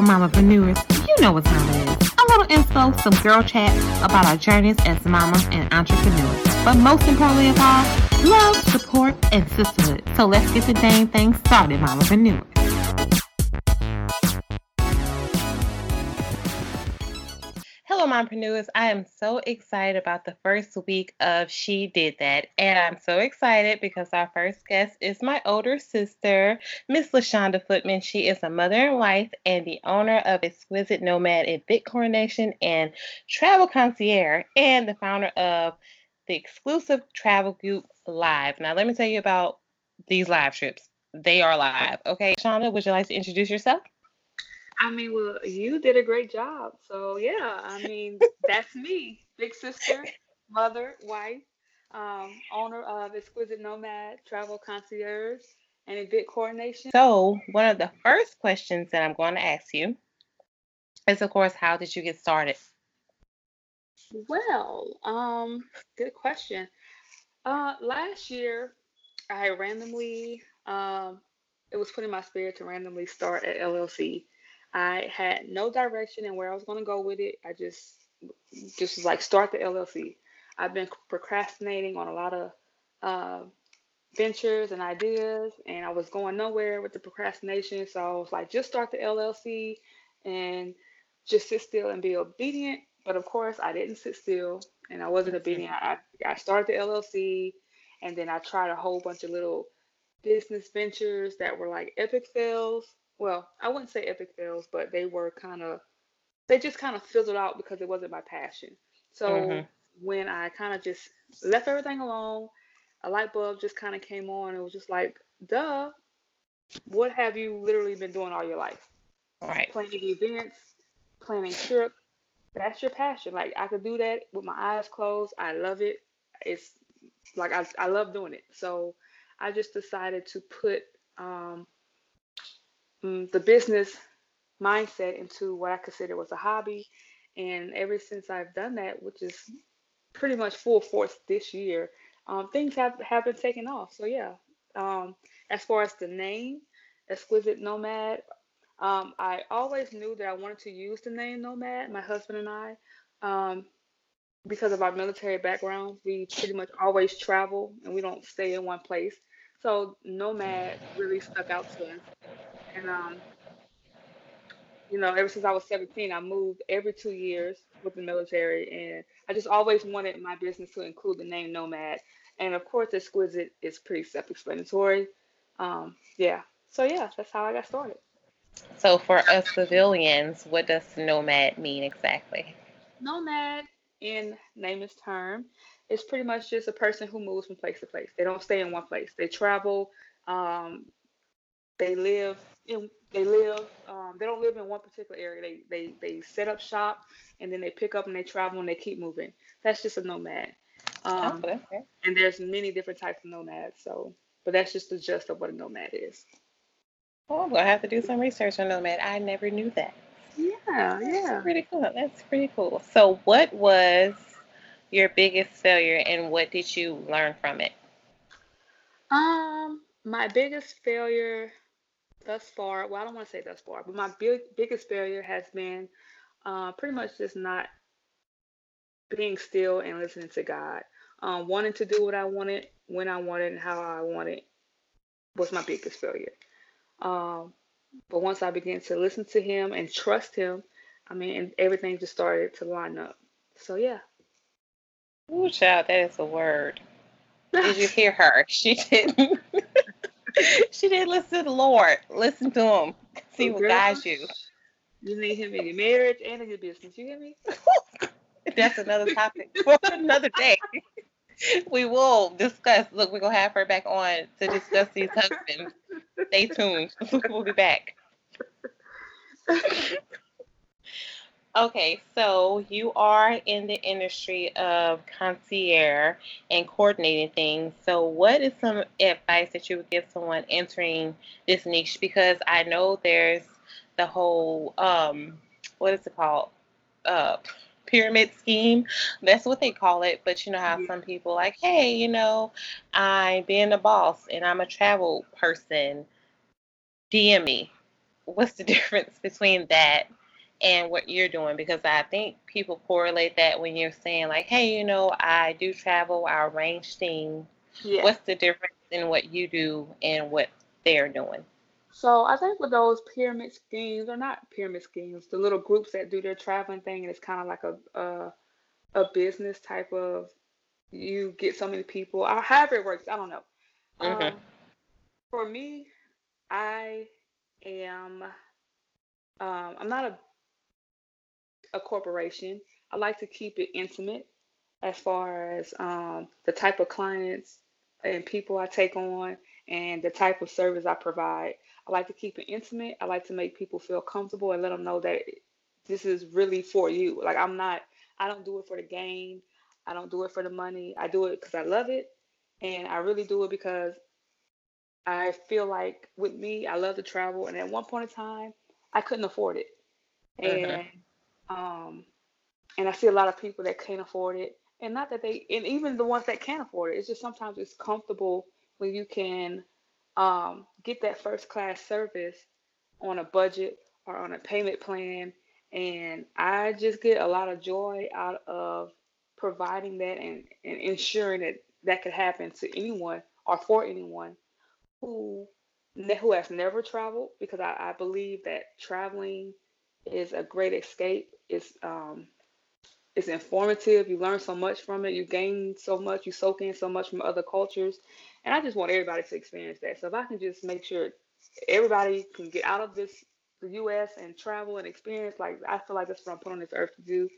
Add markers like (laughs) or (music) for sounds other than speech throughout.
Hello, mamapreneurs. You know what time it is. A little info, some girl chat about our journeys as mamas and entrepreneurs. But most importantly of all, love, support, and sisterhood. So let's get the dang thing started, mamapreneurs. Mompreneurs. I am so excited about the first week of She Did That. And I'm so excited because our first guest is my older sister, Miss LaShonda Footman. She is a mother and wife and the owner of Exquisite Nomad Event Coordination and Travel Concierge, and the founder of the exclusive travel group Live. Now, let me tell you about these live trips. They are live. Okay, Shonda, would you like to introduce yourself? I mean, well, you did a great job. So yeah, I mean, that's me, big sister, mother, wife, um, owner of Exquisite Nomad Travel Concierge and event coordination. So one of the first questions that I'm going to ask you is, of course, how did you get started? Well, um, good question. Uh, last year, I randomly, um, it was put in my spirit to randomly start at LLC I had no direction in where I was going to go with it. I just just was like start the LLC. I've been procrastinating on a lot of uh, ventures and ideas, and I was going nowhere with the procrastination. So I was like, just start the LLC and just sit still and be obedient. But of course, I didn't sit still, and I wasn't obedient. I, I started the LLC, and then I tried a whole bunch of little business ventures that were like epic fails well, I wouldn't say epic fails, but they were kind of they just kind of fizzled out because it wasn't my passion. So mm-hmm. when I kind of just left everything alone, a light bulb just kind of came on. It was just like, duh, what have you literally been doing all your life? Right. Planning events, planning trips. That's your passion. Like I could do that with my eyes closed. I love it. It's like I, I love doing it. So I just decided to put um, the business mindset into what I consider was a hobby. And ever since I've done that, which is pretty much full force this year, um, things have, have been taking off. So, yeah, um, as far as the name, Exquisite Nomad, um, I always knew that I wanted to use the name Nomad, my husband and I, um, because of our military background. We pretty much always travel and we don't stay in one place. So, Nomad really stuck out to us. And um, you know, ever since I was 17, I moved every two years with the military, and I just always wanted my business to include the name Nomad. And of course, Exquisite is pretty self-explanatory. Um, yeah. So yeah, that's how I got started. So for us civilians, what does nomad mean exactly? Nomad, in layman's term, is pretty much just a person who moves from place to place. They don't stay in one place. They travel. Um, they live in they live um, they don't live in one particular area. They they they set up shop and then they pick up and they travel and they keep moving. That's just a nomad. Um, okay. and there's many different types of nomads so but that's just the gist of what a nomad is. Oh i'm gonna have to do some research on nomad. I never knew that. Yeah yeah that's pretty cool. That's pretty cool. So what was your biggest failure and what did you learn from it? Um my biggest failure thus far, well, I don't want to say thus far, but my big, biggest failure has been uh, pretty much just not being still and listening to God. Um, wanting to do what I wanted, when I wanted, and how I wanted was my biggest failure. Um, but once I began to listen to Him and trust Him, I mean, and everything just started to line up. So, yeah. Ooh, child, that is a word. (laughs) Did you hear her? (laughs) She didn't. (laughs) she didn't listen to the Lord. Listen to him. See oh, what guides you. You need him in your marriage and in your business. You hear me? (laughs) That's another topic for (laughs) another day. we will discuss. Look, we're gonna have her back on to discuss these husbands. Stay tuned. we'll be back. Okay, so you are in the industry of concierge and coordinating things. So, what is some advice that you would give someone entering this niche? Because I know there's the whole, um, what is it called? Uh, pyramid scheme. That's what they call it. But you know how some people like, hey, you know, I'm being a boss and I'm a travel person. DM me what's the (laughs) difference between that and what you're doing? Because I think people correlate that when you're saying like, hey, you know, I do travel, I arrange things. Yeah. What's the difference in what you do and what they're doing? So I think with those pyramid schemes, or not pyramid schemes, the little groups that do their traveling thing, and it's kind of like a, a a business type of you get so many people, or however it works. I don't know. Mm-hmm. Um, for me, I am. Um, I'm not a a corporation. I like to keep it intimate as far as um, the type of clients and people I take on and the type of service I provide. I like to keep it intimate. I like to make people feel comfortable and let them know that this is really for you. Like I'm not, I don't do it for the gain. I don't do it for the money. I do it because I love it. And I really do it because I feel like with me, I love to travel. And at one point in time, I couldn't afford it. Uh-huh. And um, and I see a lot of people that can't afford it. And not that they, and even the ones that can afford it, it's just sometimes it's comfortable when you can um, get that first class service on a budget or on a payment plan. And I just get a lot of joy out of providing that and, and ensuring that that could happen to anyone or for anyone who who has never traveled because I, I believe that traveling is a great escape. It's um, it's informative. You learn so much from it. You gain so much. You soak in so much from other cultures. And I just want everybody to experience that. So if I can just make sure everybody can get out of this the US and travel and experience, like I feel like that's what I'm put on this earth to do.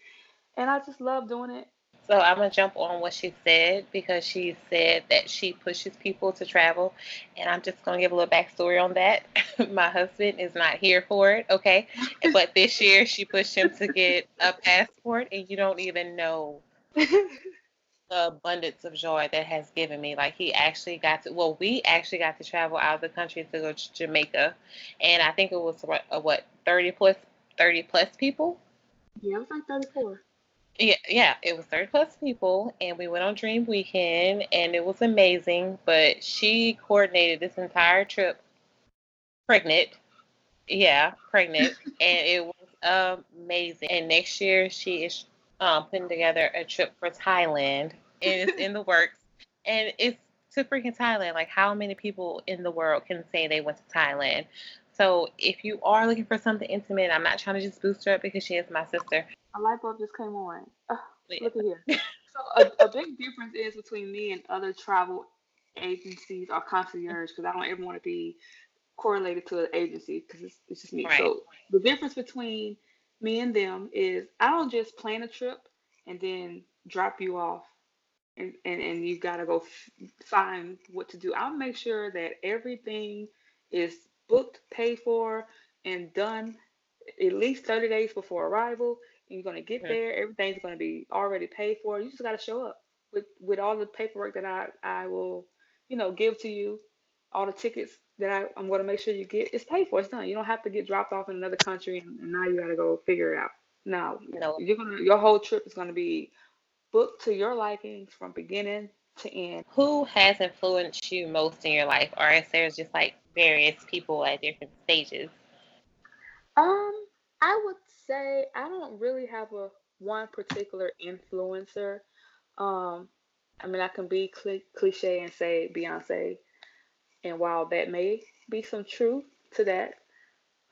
And I just love doing it. So I'm gonna jump on what she said because she said that she pushes people to travel, and I'm just gonna give a little backstory on that. (laughs) My husband is not here for it, okay? (laughs) but this year she pushed him to get a passport, and you don't even know (laughs) the abundance of joy that has given me. Like he actually got to, well, we actually got to travel out of the country to go to Jamaica, and I think it was what, uh, what 30 plus 30 plus people. Yeah, it was like 34. Yeah, yeah, it was 30 plus people, and we went on Dream Weekend, and it was amazing. But she coordinated this entire trip pregnant. Yeah, pregnant, (laughs) and it was amazing. And next year, she is um, putting together a trip for Thailand, and it's in the (laughs) works. And it's to freaking Thailand. Like, how many people in the world can say they went to Thailand? So, if you are looking for something intimate, I'm not trying to just boost her up because she is my sister. A light bulb just came on. Uh, look at here. (laughs) so a, a big difference is between me and other travel agencies or concierge because I don't ever want to be correlated to an agency because it's, it's just me. Right. So the difference between me and them is I don't just plan a trip and then drop you off and, and, and you got to go f- find what to do. I'll make sure that everything is booked, paid for, and done at least 30 days before arrival. You're gonna get there. Everything's gonna be already paid for. You just gotta show up with with all the paperwork that I I will, you know, give to you. All the tickets that I, I'm gonna make sure you get. It's paid for. It's done. You don't have to get dropped off in another country and, and now you gotta go figure it out. No, no. You're gonna your whole trip is gonna be booked to your likings from beginning to end. Who has influenced you most in your life, or is there just like various people at different stages? Um, I would say I don't really have a one particular influencer. Um, I mean, I can be cl- cliche and say Beyonce, and while that may be some truth to that,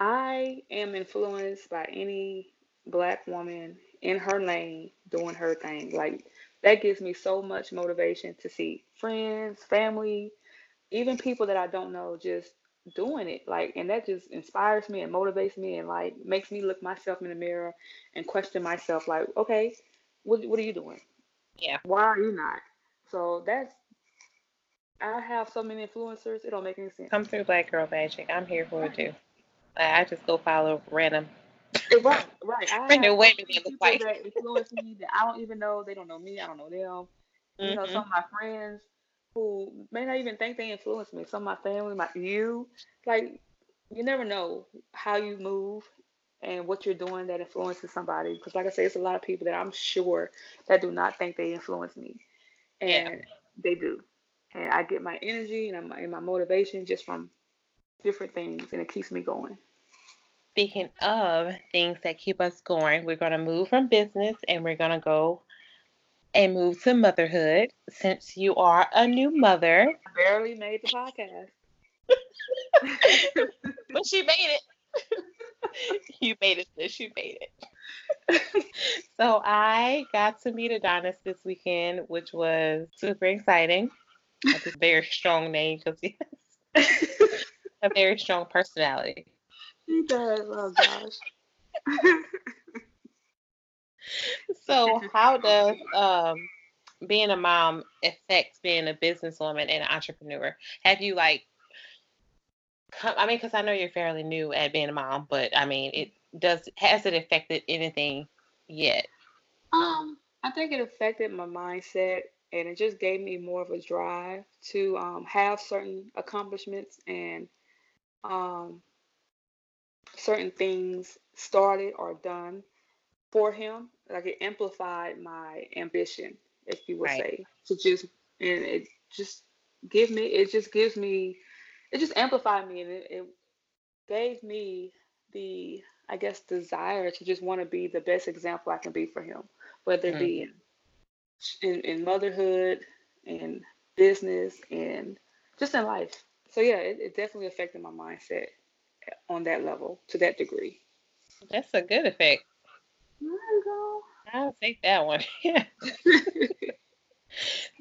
I am influenced by any black woman in her lane doing her thing. Like that gives me so much motivation to see friends, family, even people that I don't know just doing it like and that just inspires me and motivates me and like makes me look myself in the mirror and question myself like okay what, what are you doing? Yeah. Why are you not? So that's i have so many influencers it don't make any sense. Come through black girl magic i'm here for it too. I just go follow random right right. (laughs) I random women people that influence me that i don't even know they don't know me i don't know them. Mm-hmm. you know some mm-hmm. of my friends who may not even think they influence me. Some of my family, my you, like you never know how you move and what you're doing that influences somebody. Because like I say, it's a lot of people that I'm sure that do not think they influence me, and yeah. they do. And I get my energy and my, and my motivation just from different things, and it keeps me going. speaking of things that keep us going, we're going to move from business and we're going to go and move to motherhood since you are a new mother. Barely made the podcast. (laughs) but she made it. (laughs) you made it, sis. You made it. (laughs) so I got to meet Adonis this weekend, which was super exciting. That's a very strong name because he has a very strong personality. He does. Oh gosh. (laughs) so how (laughs) does um being a mom affect being a businesswoman and an entrepreneur? Have you like I mean, because I know you're fairly new at being a mom, but I mean, it does has it affected anything yet? Um, I think it affected my mindset, and it just gave me more of a drive to um, have certain accomplishments and um, certain things started or done for him. Like it amplified my ambition, if you would right. say, to just and it just give me it just gives me it just amplified me and it, it gave me the I guess desire to just want to be the best example I can be for him, whether it mm-hmm. be in, in in motherhood and business and just in life. So yeah, it, it definitely affected my mindset on that level to that degree. That's a good effect. There you go. I'll take that one. (laughs) (laughs)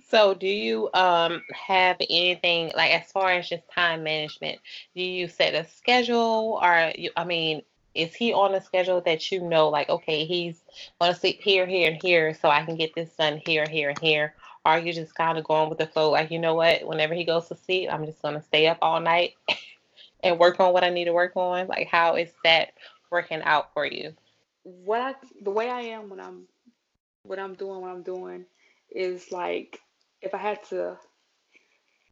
So, do you um have anything like as far as just time management? Do you set a schedule, or you, I mean, is he on a schedule that you know, like, okay, he's going to sleep here, here, and here, so I can get this done here, here, and here? Or are you just kind of going with the flow, like, you know what? Whenever he goes to sleep, I'm just going to stay up all night (laughs) and work on what I need to work on. Like, how is that working out for you? What I, the way I am when I'm what I'm doing, what I'm doing is like if I had to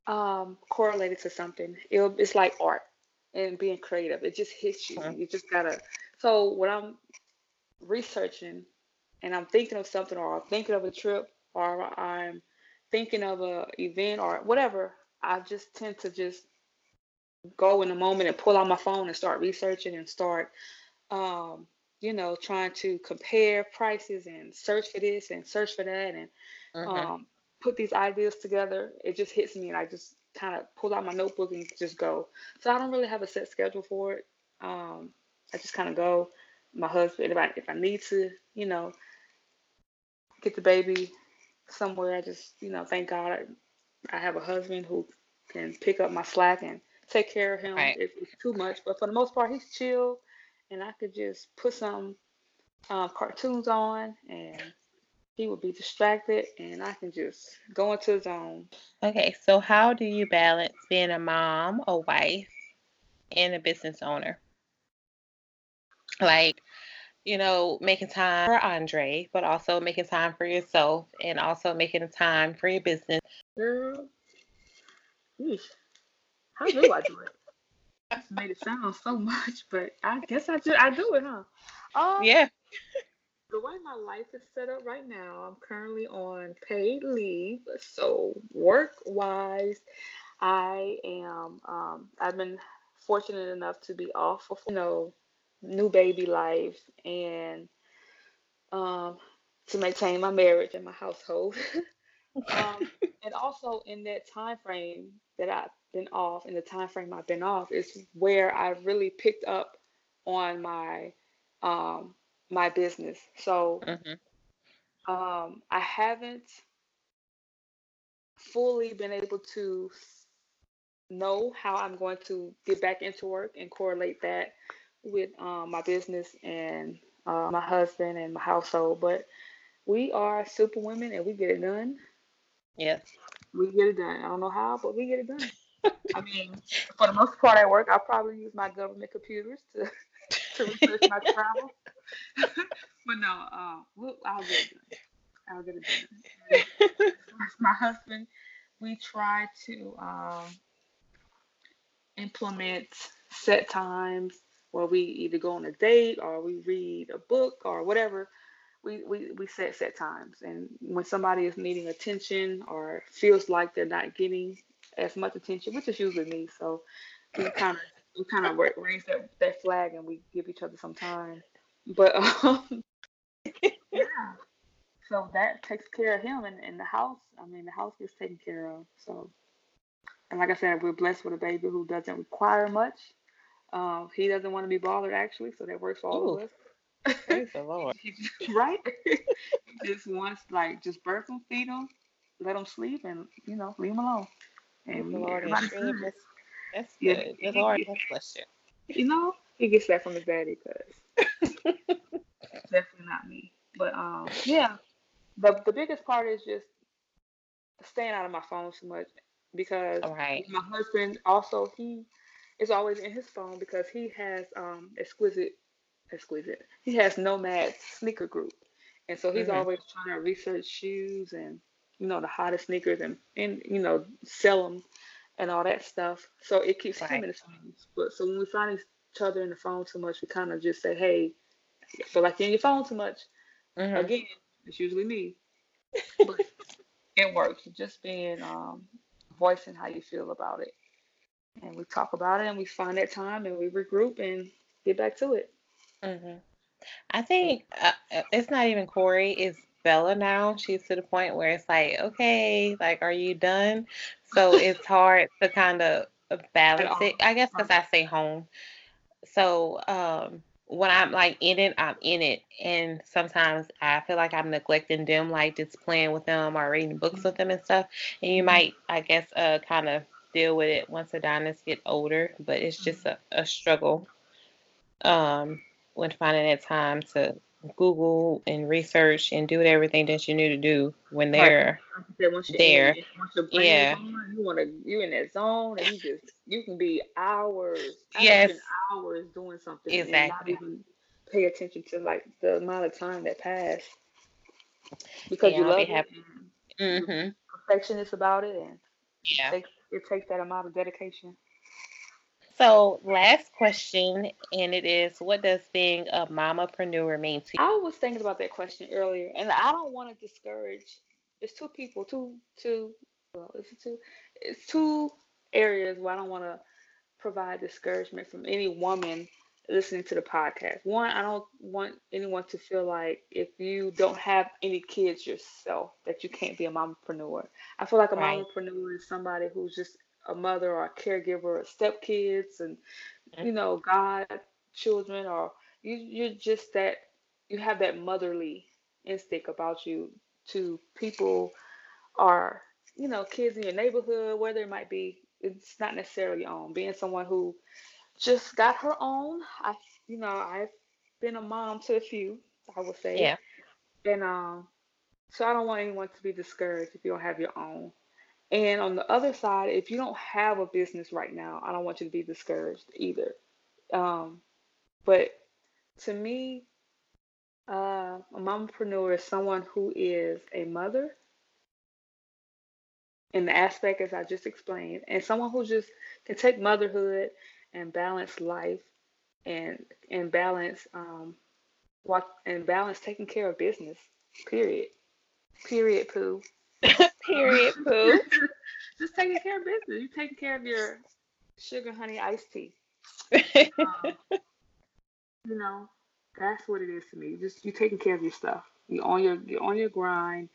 um, correlate it to something, it, it's like art and being creative. It just hits you. You just gotta. So when I'm researching and I'm thinking of something, or I'm thinking of a trip, or I'm thinking of a event, or whatever, I just tend to just go in a moment and pull out my phone and start researching and start, um, you know, trying to compare prices and search for this and search for that and mm-hmm. um, put these ideas together, it just hits me and I just kind of pull out my notebook and just go. So I don't really have a set schedule for it. Um, I just kind of go. My husband, if I if I need to, you know, get the baby somewhere, I just you know, thank God I, I have a husband who can pick up my slack and take care of him right. if it's too much. But for the most part, he's chill, and I could just put some um, cartoons on and he would be distracted and I can just go into his zone. Okay, so how do you balance being a mom, a wife, and a business owner? Like, you know, making time for Andre, but also making time for yourself and also making time for your business. Girl, Eesh. how do I do it? I made it sound so much, (laughs) but I guess I just I do it, huh? Um, yeah (laughs) the way my life is set up right now, I'm currently on paid leave. So work wise, I am. Um, I've been fortunate enough to be off for you know new baby life and um, to maintain my marriage and my household. (laughs) um, and also in that time frame that I've been off, in the time frame I've been off, is where I really picked up on my um, my business. So mm-hmm. um, I haven't fully been able to know how I'm going to get back into work and correlate that with um, my business and uh, my husband and my household. But we are super women and we get it done. Yes. We get it done. I don't know how, but we get it done. I mean, for the most part at work, I'll probably use my government computers to, (laughs) to research my travel. (laughs) but no, uh, I'll get it done. I'll get it done. my husband, we try to um, implement set times where we either go on a date or we read a book or whatever. We, we, we set set times and when somebody is needing attention or feels like they're not getting as much attention which is usually me so we kind of we kind of raise that, that flag and we give each other some time. But um, yeah, (laughs) so that takes care of him and, in the house. I mean, the house gets taken care of. So, and like I said, we're blessed with a baby who doesn't require much. Um, he doesn't want to be bothered actually, so that works for all Ooh. of us. Praise the Lord. (laughs) right? (laughs) he just wants like just birth him, feed him, let him sleep, and you know leave him alone. And the Lord (laughs) is really that's, yeah, good. The Lord has blessed you. You know, he gets that from his daddy because (laughs) definitely not me. But um, yeah, the the biggest part is just staying out of my phone too much because right. my husband also he is always in his phone because he has um exquisite exquisite he has nomad sneaker group and so he's mm-hmm. always trying to research shoes and you know the hottest sneakers and and you know sell them and all that stuff so it keeps right. him in his phone but so when we find each other in the phone too much we kind of just say hey I feel like you're in your phone too much mm-hmm. again it's usually me. But (laughs) it works. Just being um, voicing how you feel about it. And we talk about it and we find that time and we regroup and get back to it. Mm-hmm. I think uh, uh, it's not even Corey, it's Bella now. She's to the point where it's like, okay, like, are you done? So it's hard to kind of balance it. I guess because I stay home. So um, when I'm like in it, I'm in it. And sometimes I feel like I'm neglecting them, like just playing with them or reading books with them and stuff. And you might, I guess, uh, kind of deal with it once the diners get older, but it's just a, a struggle um, when finding that time to Google and research and do everything that you need to do when they're right. once there. In, once yeah, on, you want to you in that zone and you just you can be hours. Yes, hours doing something exactly. and not even pay attention to like the amount of time that passed because yeah, you love it. Mm-hmm. Perfectionist about it and yeah, it it takes that amount of dedication. So, last question, and it is what does being a mamapreneur mean to you? I was thinking about that question earlier, and I don't want to discourage. It's two people, two, two, well, it's two, it's two areas where I don't want to provide discouragement from any woman listening to the podcast. One, I don't want anyone to feel like if you don't have any kids yourself that you can't be a mamapreneur. I feel like a right. mamapreneur is somebody who's just a mother or a caregiver of stepkids and you know god children or you you're just that you have that motherly instinct about you to people or you know kids in your neighborhood whether it might be it's not necessarily on. Being someone who just got her own i you know i've been a mom to a few i would say. Yeah. And um so i don't want anyone to be discouraged if you don't have your own and on the other side, if you don't have a business right now, I don't want you to be discouraged either. Um, but to me, uh, a mompreneur is someone who is a mother in the aspect as I just explained, and someone who just can take motherhood and balance life and and balance um what and balance taking care of business. Period. Period. Pooh. (laughs) Period, (laughs) poo. Just taking care of business. You taking care of your sugar honey iced tea. um, (laughs) you know, that's what it is to me. Just you taking care of your stuff. You on your you're on your grind,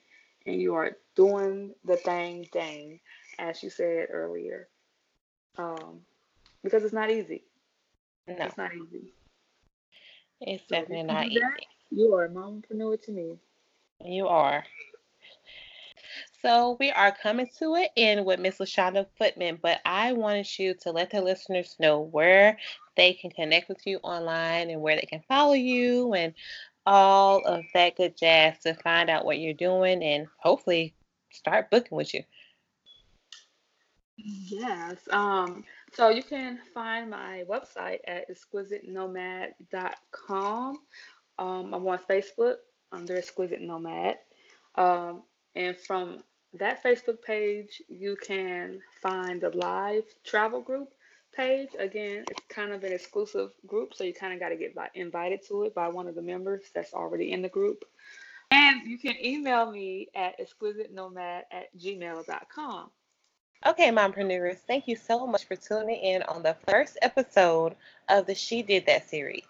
and you are doing the thing thing, as you said earlier. Um, because it's not easy. No, it's not easy. It's so definitely not easy. That, you are a mompreneur to me. You are. So we are coming to an end with Miss Lashonda Footman, but I wanted you to let the listeners know where they can connect with you online and where they can follow you and all of that good jazz to find out what you're doing and hopefully start booking with you. Yes. Um, so you can find my website at exquisitenomad.com. Um, I'm on Facebook under Exquisite Nomad. Um, and from that Facebook page, you can find the live travel group page. Again, it's kind of an exclusive group, so you kind of got to get invited to it by one of the members that's already in the group. And you can email me at exquisitenomad at gmail.com. Okay, mompreneurs, thank you so much for tuning in on the first episode of the She Did That series.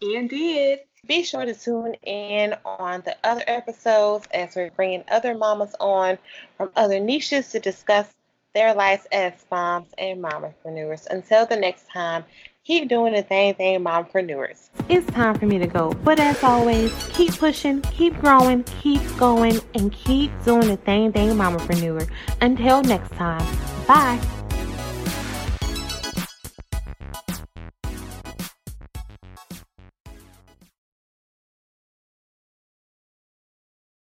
And did. Be sure to tune in on the other episodes as we're bringing other mamas on from other niches to discuss their lives as moms and mompreneurs. Until the next time, keep doing the thing, thing, mompreneurs. It's time for me to go. But as always, keep pushing, keep growing, keep going, and keep doing the thing, thing, mompreneur. Until next time, bye.